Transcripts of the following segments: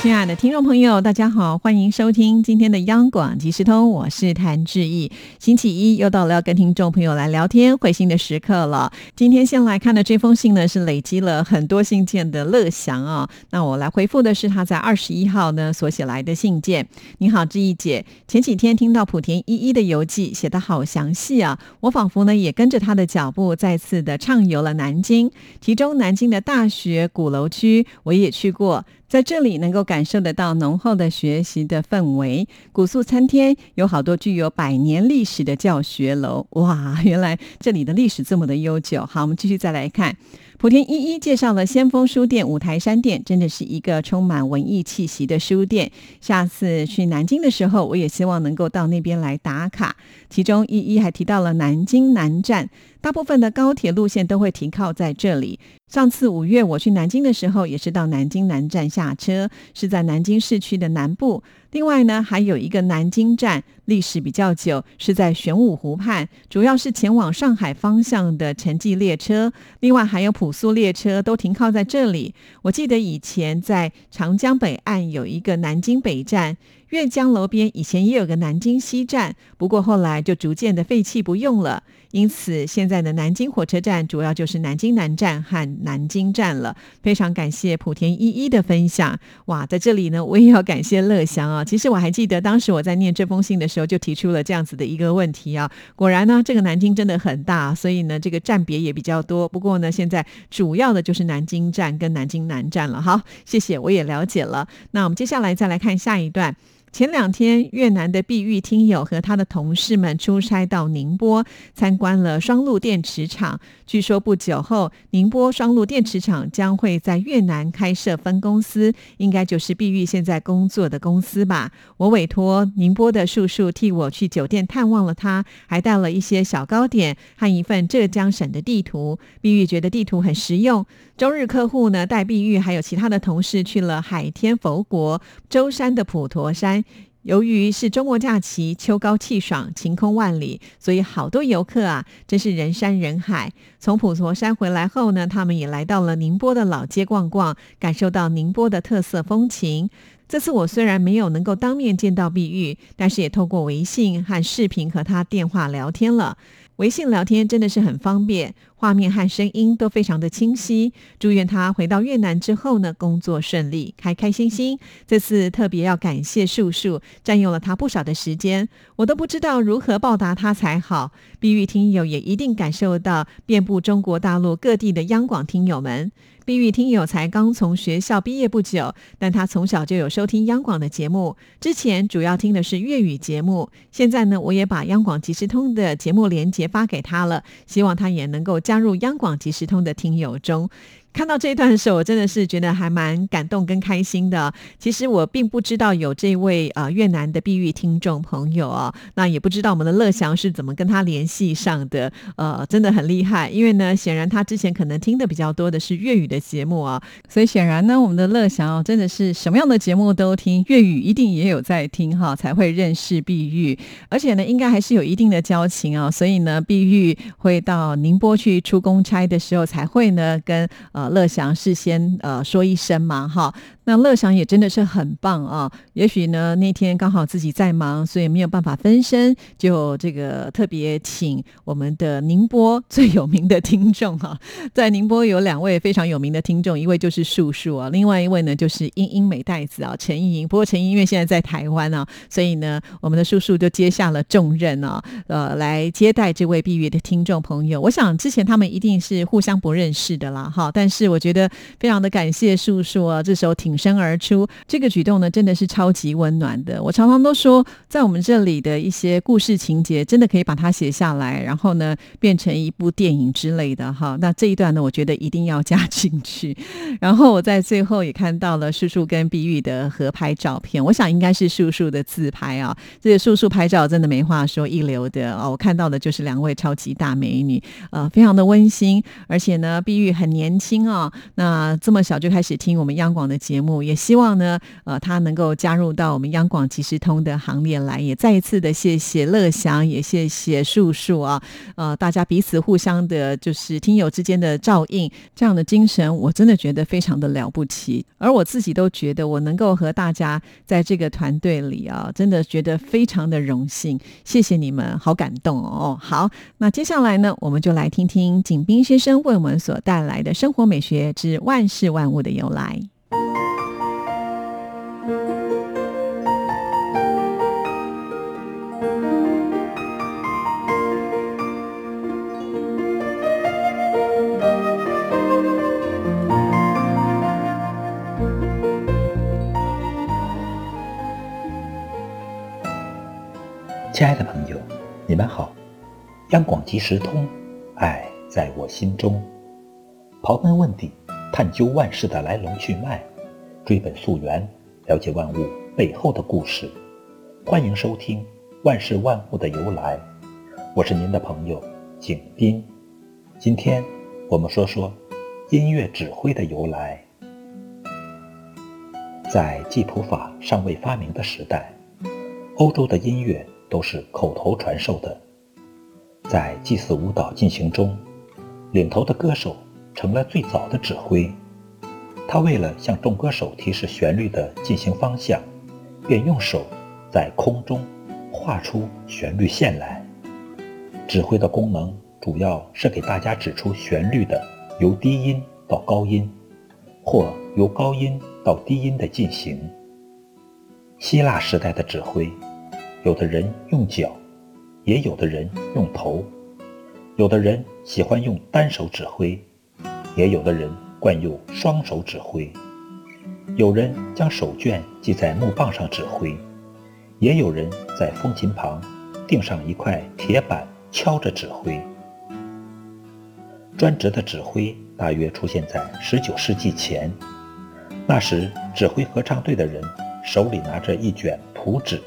亲爱的听众朋友，大家好，欢迎收听今天的央广即时通，我是谭志毅。星期一又到了要跟听众朋友来聊天会心的时刻了。今天先来看的这封信呢，是累积了很多信件的乐祥啊。那我来回复的是他在二十一号呢所写来的信件。你好，志毅姐，前几天听到莆田一一的游记写的好详细啊，我仿佛呢也跟着他的脚步再次的畅游了南京，其中南京的大学鼓楼区我也去过。在这里能够感受得到浓厚的学习的氛围，古宿参天，有好多具有百年历史的教学楼。哇，原来这里的历史这么的悠久。好，我们继续再来看。莆田一一介绍了先锋书店五台山店，真的是一个充满文艺气息的书店。下次去南京的时候，我也希望能够到那边来打卡。其中一一还提到了南京南站，大部分的高铁路线都会停靠在这里。上次五月我去南京的时候，也是到南京南站下车，是在南京市区的南部。另外呢，还有一个南京站，历史比较久，是在玄武湖畔，主要是前往上海方向的城际列车。另外还有普速列车都停靠在这里。我记得以前在长江北岸有一个南京北站。阅江楼边以前也有个南京西站，不过后来就逐渐的废弃不用了。因此，现在的南京火车站主要就是南京南站和南京站了。非常感谢莆田一一的分享。哇，在这里呢，我也要感谢乐祥啊。其实我还记得当时我在念这封信的时候，就提出了这样子的一个问题啊。果然呢，这个南京真的很大，所以呢，这个站别也比较多。不过呢，现在主要的就是南京站跟南京南站了。好，谢谢，我也了解了。那我们接下来再来看下一段。前两天，越南的碧玉听友和他的同事们出差到宁波，参观了双路电池厂。据说不久后，宁波双路电池厂将会在越南开设分公司，应该就是碧玉现在工作的公司吧。我委托宁波的叔叔替我去酒店探望了他，还带了一些小糕点和一份浙江省的地图。碧玉觉得地图很实用。周日客户呢，带碧玉还有其他的同事去了海天佛国、舟山的普陀山。由于是周末假期，秋高气爽，晴空万里，所以好多游客啊，真是人山人海。从普陀山回来后呢，他们也来到了宁波的老街逛逛，感受到宁波的特色风情。这次我虽然没有能够当面见到碧玉，但是也透过微信和视频和他电话聊天了。微信聊天真的是很方便。画面和声音都非常的清晰。祝愿他回到越南之后呢，工作顺利，开开心心。这次特别要感谢树树，占用了他不少的时间，我都不知道如何报答他才好。碧玉听友也一定感受到遍布中国大陆各地的央广听友们。碧玉听友才刚从学校毕业不久，但他从小就有收听央广的节目，之前主要听的是粤语节目。现在呢，我也把央广即时通的节目连接发给他了，希望他也能够。加入央广即时通的听友中。看到这一段的时候，我真的是觉得还蛮感动跟开心的。其实我并不知道有这位呃越南的碧玉听众朋友啊，那也不知道我们的乐祥是怎么跟他联系上的。呃，真的很厉害，因为呢，显然他之前可能听的比较多的是粤语的节目啊，所以显然呢，我们的乐祥哦真的是什么样的节目都听，粤语一定也有在听哈，才会认识碧玉，而且呢，应该还是有一定的交情啊，所以呢，碧玉会到宁波去出公差的时候，才会呢跟呃。乐祥事先呃说一声嘛，哈。那乐祥也真的是很棒啊！也许呢那天刚好自己在忙，所以没有办法分身，就这个特别请我们的宁波最有名的听众哈，在宁波有两位非常有名的听众，一位就是树树啊，另外一位呢就是英英美袋子啊陈莹莹。不过陈莹因为现在在台湾啊，所以呢我们的树树就接下了重任啊，呃来接待这位碧月的听众朋友。我想之前他们一定是互相不认识的啦，哈，但是我觉得非常的感谢树树啊，这时候挺。身而出，这个举动呢，真的是超级温暖的。我常常都说，在我们这里的一些故事情节，真的可以把它写下来，然后呢，变成一部电影之类的哈。那这一段呢，我觉得一定要加进去。然后我在最后也看到了叔叔跟碧玉的合拍照片，我想应该是叔叔的自拍啊。这个叔叔拍照真的没话说，一流的哦。我看到的就是两位超级大美女，呃，非常的温馨，而且呢，碧玉很年轻。啊，那这么小就开始听我们央广的节目，也希望呢，呃，他能够加入到我们央广即时通的行列来。也再一次的谢谢乐祥，也谢谢树树啊，呃，大家彼此互相的，就是听友之间的照应，这样的精神，我真的觉得非常的了不起。而我自己都觉得，我能够和大家在这个团队里啊，真的觉得非常的荣幸。谢谢你们，好感动哦。好，那接下来呢，我们就来听听景斌先生为我们所带来的生活美学之万事万物的由来。亲爱的朋友，你们好！央广即时通，爱在我心中。刨根问底，探究万事的来龙去脉，追本溯源，了解万物背后的故事。欢迎收听《万事万物的由来》，我是您的朋友景斌。今天我们说说音乐指挥的由来。在记谱法尚未发明的时代，欧洲的音乐。都是口头传授的，在祭祀舞蹈进行中，领头的歌手成了最早的指挥。他为了向众歌手提示旋律的进行方向，便用手在空中画出旋律线来。指挥的功能主要是给大家指出旋律的由低音到高音，或由高音到低音的进行。希腊时代的指挥。有的人用脚，也有的人用头；有的人喜欢用单手指挥，也有的人惯用双手指挥。有人将手绢系在木棒上指挥，也有人在风琴旁钉上一块铁板敲着指挥。专职的指挥大约出现在19世纪前，那时指挥合唱队的人手里拿着一卷谱纸。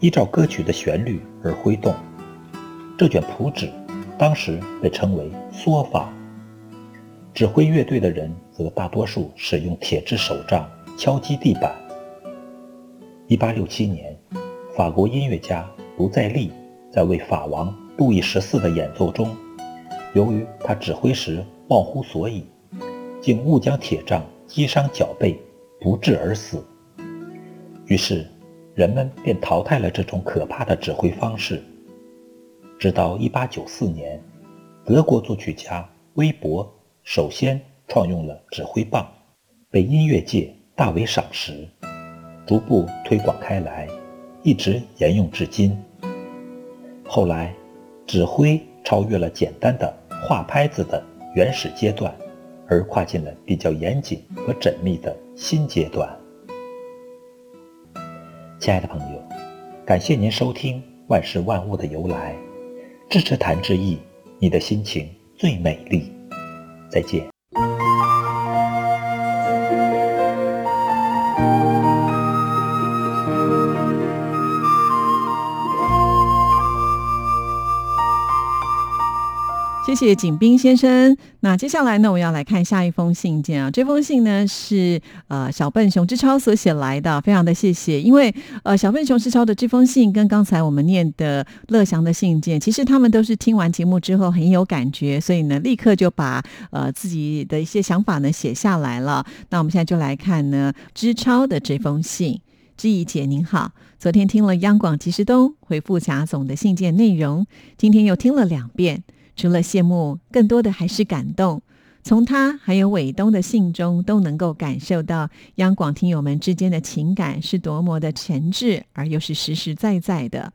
依照歌曲的旋律而挥动，这卷谱纸当时被称为缩法。指挥乐队的人则大多数使用铁质手杖敲击地板。1867年，法国音乐家卢在利在为法王路易十四的演奏中，由于他指挥时忘乎所以，竟误将铁杖击伤脚背，不治而死。于是。人们便淘汰了这种可怕的指挥方式。直到1894年，德国作曲家威伯首先创用了指挥棒，被音乐界大为赏识，逐步推广开来，一直沿用至今。后来，指挥超越了简单的画拍子的原始阶段，而跨进了比较严谨和缜密的新阶段。亲爱的朋友，感谢您收听《万事万物的由来》，支持谭志毅，你的心情最美丽。再见。谢谢景斌先生。那接下来呢，我要来看下一封信件啊。这封信呢是呃小笨熊之超所写来的，非常的谢谢。因为呃小笨熊之超的这封信跟刚才我们念的乐祥的信件，其实他们都是听完节目之后很有感觉，所以呢立刻就把呃自己的一些想法呢写下来了。那我们现在就来看呢之超的这封信。知怡姐您好，昨天听了央广即时东回复贾总的信件内容，今天又听了两遍。除了羡慕，更多的还是感动。从他还有伟东的信中，都能够感受到央广听友们之间的情感是多么的诚挚，而又是实实在在的。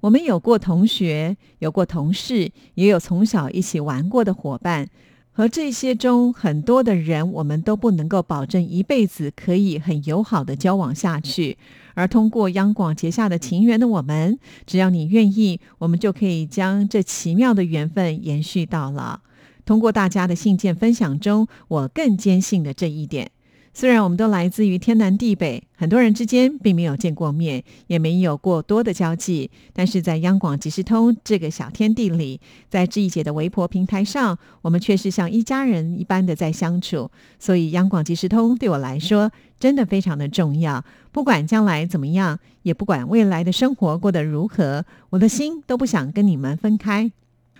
我们有过同学，有过同事，也有从小一起玩过的伙伴。和这些中很多的人，我们都不能够保证一辈子可以很友好的交往下去。而通过央广结下的情缘的我们，只要你愿意，我们就可以将这奇妙的缘分延续到了。通过大家的信件分享中，我更坚信的这一点。虽然我们都来自于天南地北，很多人之间并没有见过面，也没有过多的交际，但是在央广即时通这个小天地里，在志毅姐的微博平台上，我们却是像一家人一般的在相处。所以，央广即时通对我来说真的非常的重要。不管将来怎么样，也不管未来的生活过得如何，我的心都不想跟你们分开。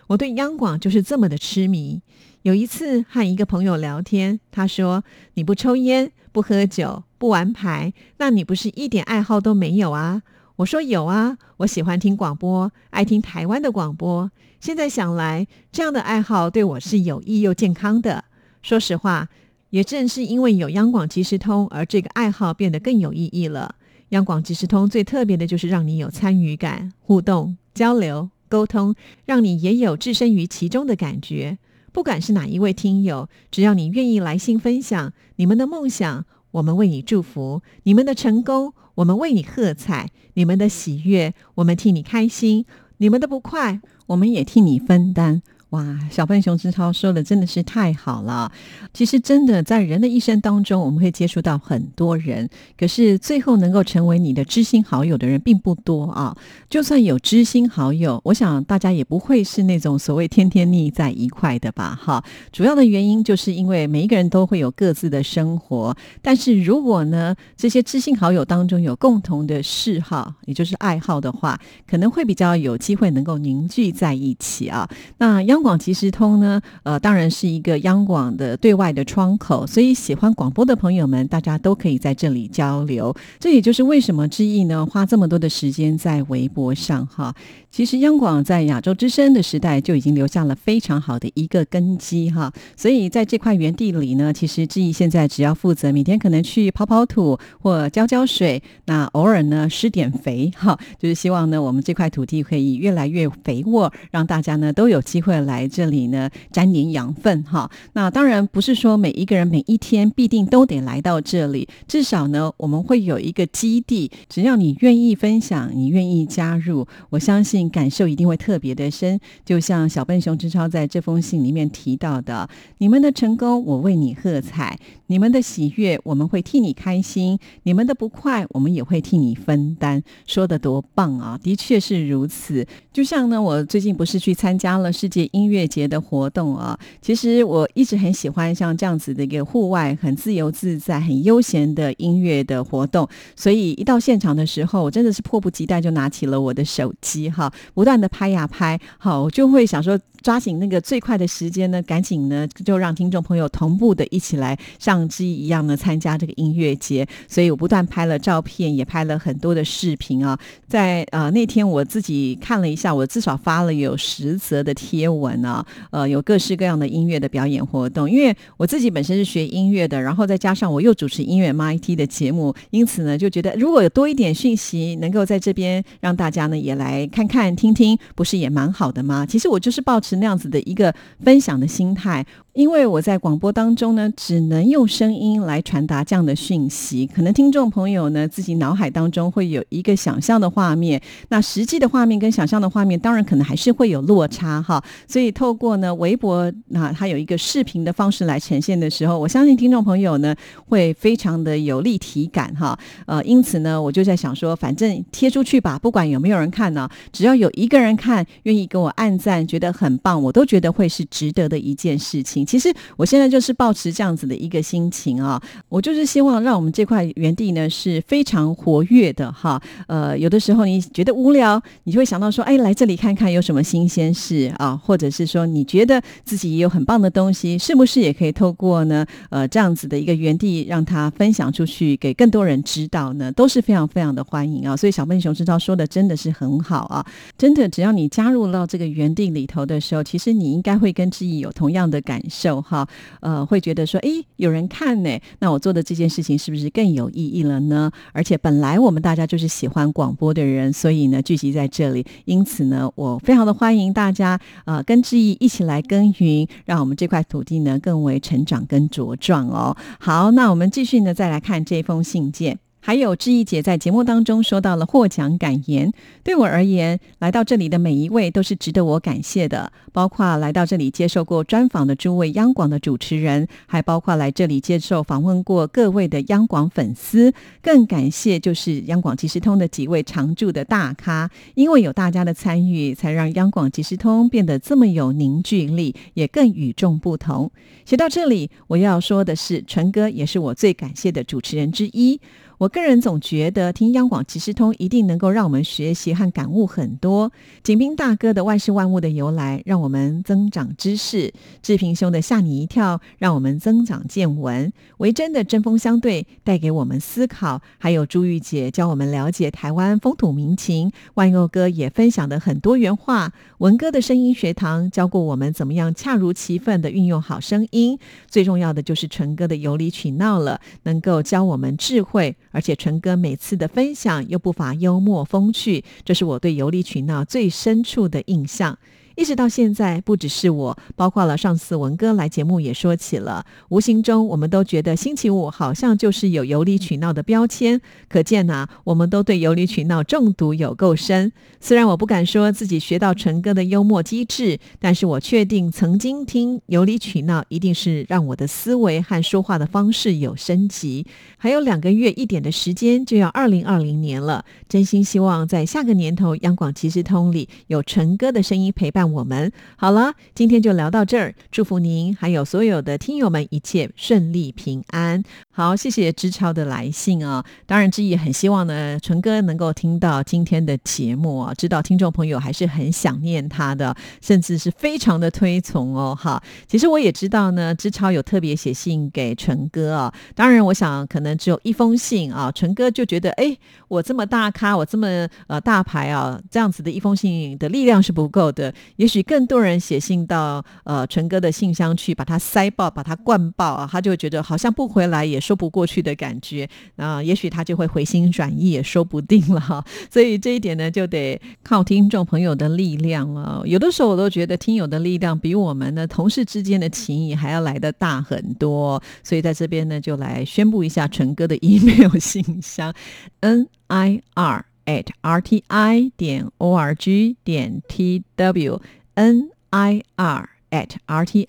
我对央广就是这么的痴迷。有一次和一个朋友聊天，他说：“你不抽烟，不喝酒，不玩牌，那你不是一点爱好都没有啊？”我说：“有啊，我喜欢听广播，爱听台湾的广播。现在想来，这样的爱好对我是有益又健康的。说实话，也正是因为有央广即时通，而这个爱好变得更有意义了。央广即时通最特别的就是让你有参与感、互动、交流、沟通，让你也有置身于其中的感觉。”不管是哪一位听友，只要你愿意来信分享你们的梦想，我们为你祝福；你们的成功，我们为你喝彩；你们的喜悦，我们替你开心；你们的不快，我们也替你分担。哇，小笨熊之超说的真的是太好了。其实，真的在人的一生当中，我们会接触到很多人，可是最后能够成为你的知心好友的人并不多啊。就算有知心好友，我想大家也不会是那种所谓天天腻在一块的吧？哈，主要的原因就是因为每一个人都会有各自的生活。但是如果呢，这些知心好友当中有共同的嗜好，也就是爱好的话，可能会比较有机会能够凝聚在一起啊。那央央广即时通呢，呃，当然是一个央广的对外的窗口，所以喜欢广播的朋友们，大家都可以在这里交流。这也就是为什么志毅呢花这么多的时间在微博上哈。其实央广在亚洲之声的时代就已经留下了非常好的一个根基哈，所以在这块园地里呢，其实志毅现在只要负责每天可能去跑跑土或浇浇水，那偶尔呢施点肥哈，就是希望呢我们这块土地可以越来越肥沃，让大家呢都有机会来这里呢沾点养分哈。那当然不是说每一个人每一天必定都得来到这里，至少呢我们会有一个基地，只要你愿意分享，你愿意加入，我相信。感受一定会特别的深，就像小笨熊之超在这封信里面提到的：“你们的成功，我为你喝彩；你们的喜悦，我们会替你开心；你们的不快，我们也会替你分担。”说的多棒啊！的确是如此。就像呢，我最近不是去参加了世界音乐节的活动啊？其实我一直很喜欢像这样子的一个户外、很自由自在、很悠闲的音乐的活动，所以一到现场的时候，我真的是迫不及待就拿起了我的手机哈。不断的拍呀拍，好，我就会想说。抓紧那个最快的时间呢，赶紧呢就让听众朋友同步的一起来像之一样呢参加这个音乐节。所以我不断拍了照片，也拍了很多的视频啊。在呃那天我自己看了一下，我至少发了有十则的贴文啊。呃，有各式各样的音乐的表演活动。因为我自己本身是学音乐的，然后再加上我又主持音乐 MIT 的节目，因此呢就觉得如果有多一点讯息能够在这边让大家呢也来看看听听，不是也蛮好的吗？其实我就是抱持。是那样子的一个分享的心态。因为我在广播当中呢，只能用声音来传达这样的讯息，可能听众朋友呢自己脑海当中会有一个想象的画面，那实际的画面跟想象的画面，当然可能还是会有落差哈。所以透过呢微博，那它有一个视频的方式来呈现的时候，我相信听众朋友呢会非常的有立体感哈。呃，因此呢，我就在想说，反正贴出去吧，不管有没有人看呢，只要有一个人看，愿意给我按赞，觉得很棒，我都觉得会是值得的一件事情。其实我现在就是保持这样子的一个心情啊，我就是希望让我们这块园地呢是非常活跃的哈。呃，有的时候你觉得无聊，你就会想到说，哎，来这里看看有什么新鲜事啊，或者是说你觉得自己也有很棒的东西，是不是也可以透过呢呃这样子的一个园地，让它分享出去给更多人知道呢？都是非常非常的欢迎啊。所以小笨熊知道说的真的是很好啊，真的只要你加入到这个园地里头的时候，其实你应该会跟志毅有同样的感。受哈，呃，会觉得说，哎，有人看呢，那我做的这件事情是不是更有意义了呢？而且本来我们大家就是喜欢广播的人，所以呢，聚集在这里，因此呢，我非常的欢迎大家，呃，跟志毅一起来耕耘，让我们这块土地呢更为成长跟茁壮哦。好，那我们继续呢，再来看这封信件。还有志毅姐在节目当中说到了获奖感言，对我而言，来到这里的每一位都是值得我感谢的，包括来到这里接受过专访的诸位央广的主持人，还包括来这里接受访问过各位的央广粉丝，更感谢就是央广即时通的几位常驻的大咖，因为有大家的参与，才让央广即时通变得这么有凝聚力，也更与众不同。写到这里，我要说的是，纯哥也是我最感谢的主持人之一。我个人总觉得听央广即时通一定能够让我们学习和感悟很多。景斌大哥的万事万物的由来，让我们增长知识；志平兄的吓你一跳，让我们增长见闻；维珍的针锋相对，带给我们思考；还有朱玉姐教我们了解台湾风土民情；万佑哥也分享的很多元化；文哥的声音学堂教过我们怎么样恰如其分的运用好声音。最重要的就是纯哥的游离取闹了，能够教我们智慧。而且纯哥每次的分享又不乏幽默风趣，这是我对游离取闹最深处的印象。一直到现在，不只是我，包括了上次文哥来节目也说起了，无形中我们都觉得星期五好像就是有有理取闹的标签。可见呐，我们都对有理取闹中毒有够深。虽然我不敢说自己学到纯哥的幽默机智，但是我确定曾经听有理取闹，一定是让我的思维和说话的方式有升级。还有两个月一点的时间，就要二零二零年了，真心希望在下个年头，央广即时通里有纯哥的声音陪伴。我们好了，今天就聊到这儿。祝福您还有所有的听友们一切顺利平安。好，谢谢知超的来信啊。当然，志毅很希望呢，纯哥能够听到今天的节目啊，知道听众朋友还是很想念他的，甚至是非常的推崇哦。哈，其实我也知道呢，知超有特别写信给纯哥啊。当然，我想可能只有一封信啊，纯哥就觉得，哎，我这么大咖，我这么呃大牌啊，这样子的一封信的力量是不够的。也许更多人写信到呃纯哥的信箱去，把他塞爆，把他灌爆啊，他就觉得好像不回来也说不过去的感觉啊。也许他就会回心转意，也说不定了哈。所以这一点呢，就得靠听众朋友的力量了。有的时候我都觉得听友的力量比我们呢同事之间的情谊还要来的大很多。所以在这边呢，就来宣布一下纯哥的 email 信箱：n i r。at rti 点 org 点 tw n i r at rti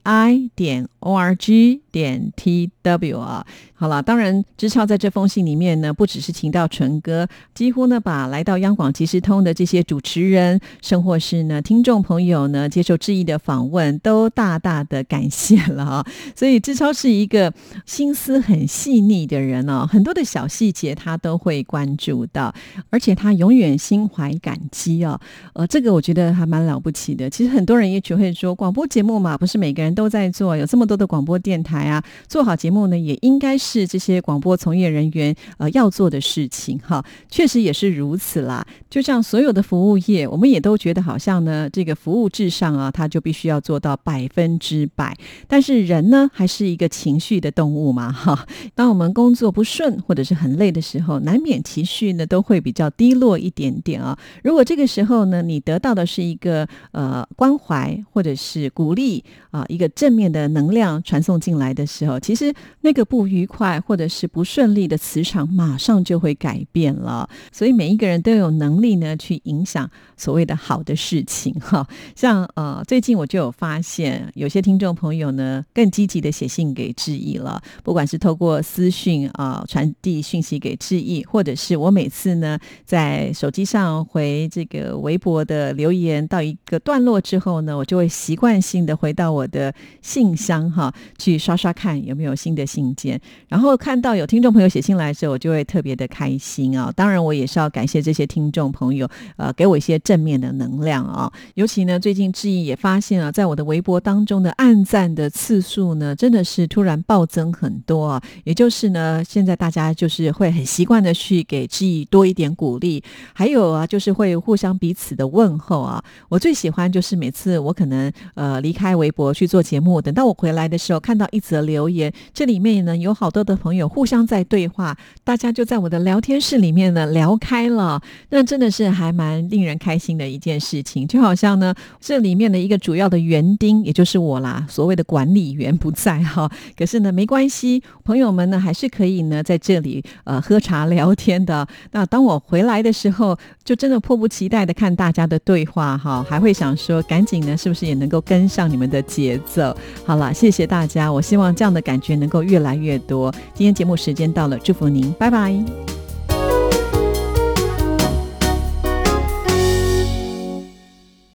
点 org 点 tw 啊。好了，当然，知超在这封信里面呢，不只是请到纯哥，几乎呢把来到央广即时通的这些主持人，甚或是呢听众朋友呢接受质疑的访问，都大大的感谢了啊。所以知超是一个心思很细腻的人哦，很多的小细节他都会关注到，而且他永远心怀感激哦。呃，这个我觉得还蛮了不起的。其实很多人也只会说，广播节目嘛，不是每个人都在做，有这么多的广播电台啊，做好节目呢，也应该是。这些广播从业人员呃要做的事情哈，确实也是如此啦。就像所有的服务业，我们也都觉得好像呢，这个服务至上啊，他就必须要做到百分之百。但是人呢，还是一个情绪的动物嘛哈。当我们工作不顺或者是很累的时候，难免情绪呢都会比较低落一点点啊。如果这个时候呢，你得到的是一个呃关怀或者是鼓励啊，一个正面的能量传送进来的时候，其实那个不愉快。或者是不顺利的磁场，马上就会改变了。所以每一个人都有能力呢，去影响所谓的好的事情。哈，像呃，最近我就有发现，有些听众朋友呢，更积极的写信给志毅了。不管是透过私讯啊，传递讯息给志毅，或者是我每次呢，在手机上回这个微博的留言到一个段落之后呢，我就会习惯性的回到我的信箱哈，去刷刷看有没有新的信件。然后看到有听众朋友写信来的时候，我就会特别的开心啊！当然，我也是要感谢这些听众朋友，呃，给我一些正面的能量啊。尤其呢，最近志毅也发现啊，在我的微博当中的暗赞的次数呢，真的是突然暴增很多啊。也就是呢，现在大家就是会很习惯的去给志毅多一点鼓励，还有啊，就是会互相彼此的问候啊。我最喜欢就是每次我可能呃离开微博去做节目，等到我回来。来的时候，看到一则留言，这里面呢有好多的朋友互相在对话，大家就在我的聊天室里面呢聊开了，那真的是还蛮令人开心的一件事情。就好像呢，这里面的一个主要的园丁，也就是我啦，所谓的管理员不在哈，可是呢没关系，朋友们呢还是可以呢在这里呃喝茶聊天的。那当我回来的时候，就真的迫不及待的看大家的对话哈，还会想说赶紧呢，是不是也能够跟上你们的节奏？好了，谢谢大家，我希望望这样的感觉能够越来越多。今天节目时间到了，祝福您，拜拜。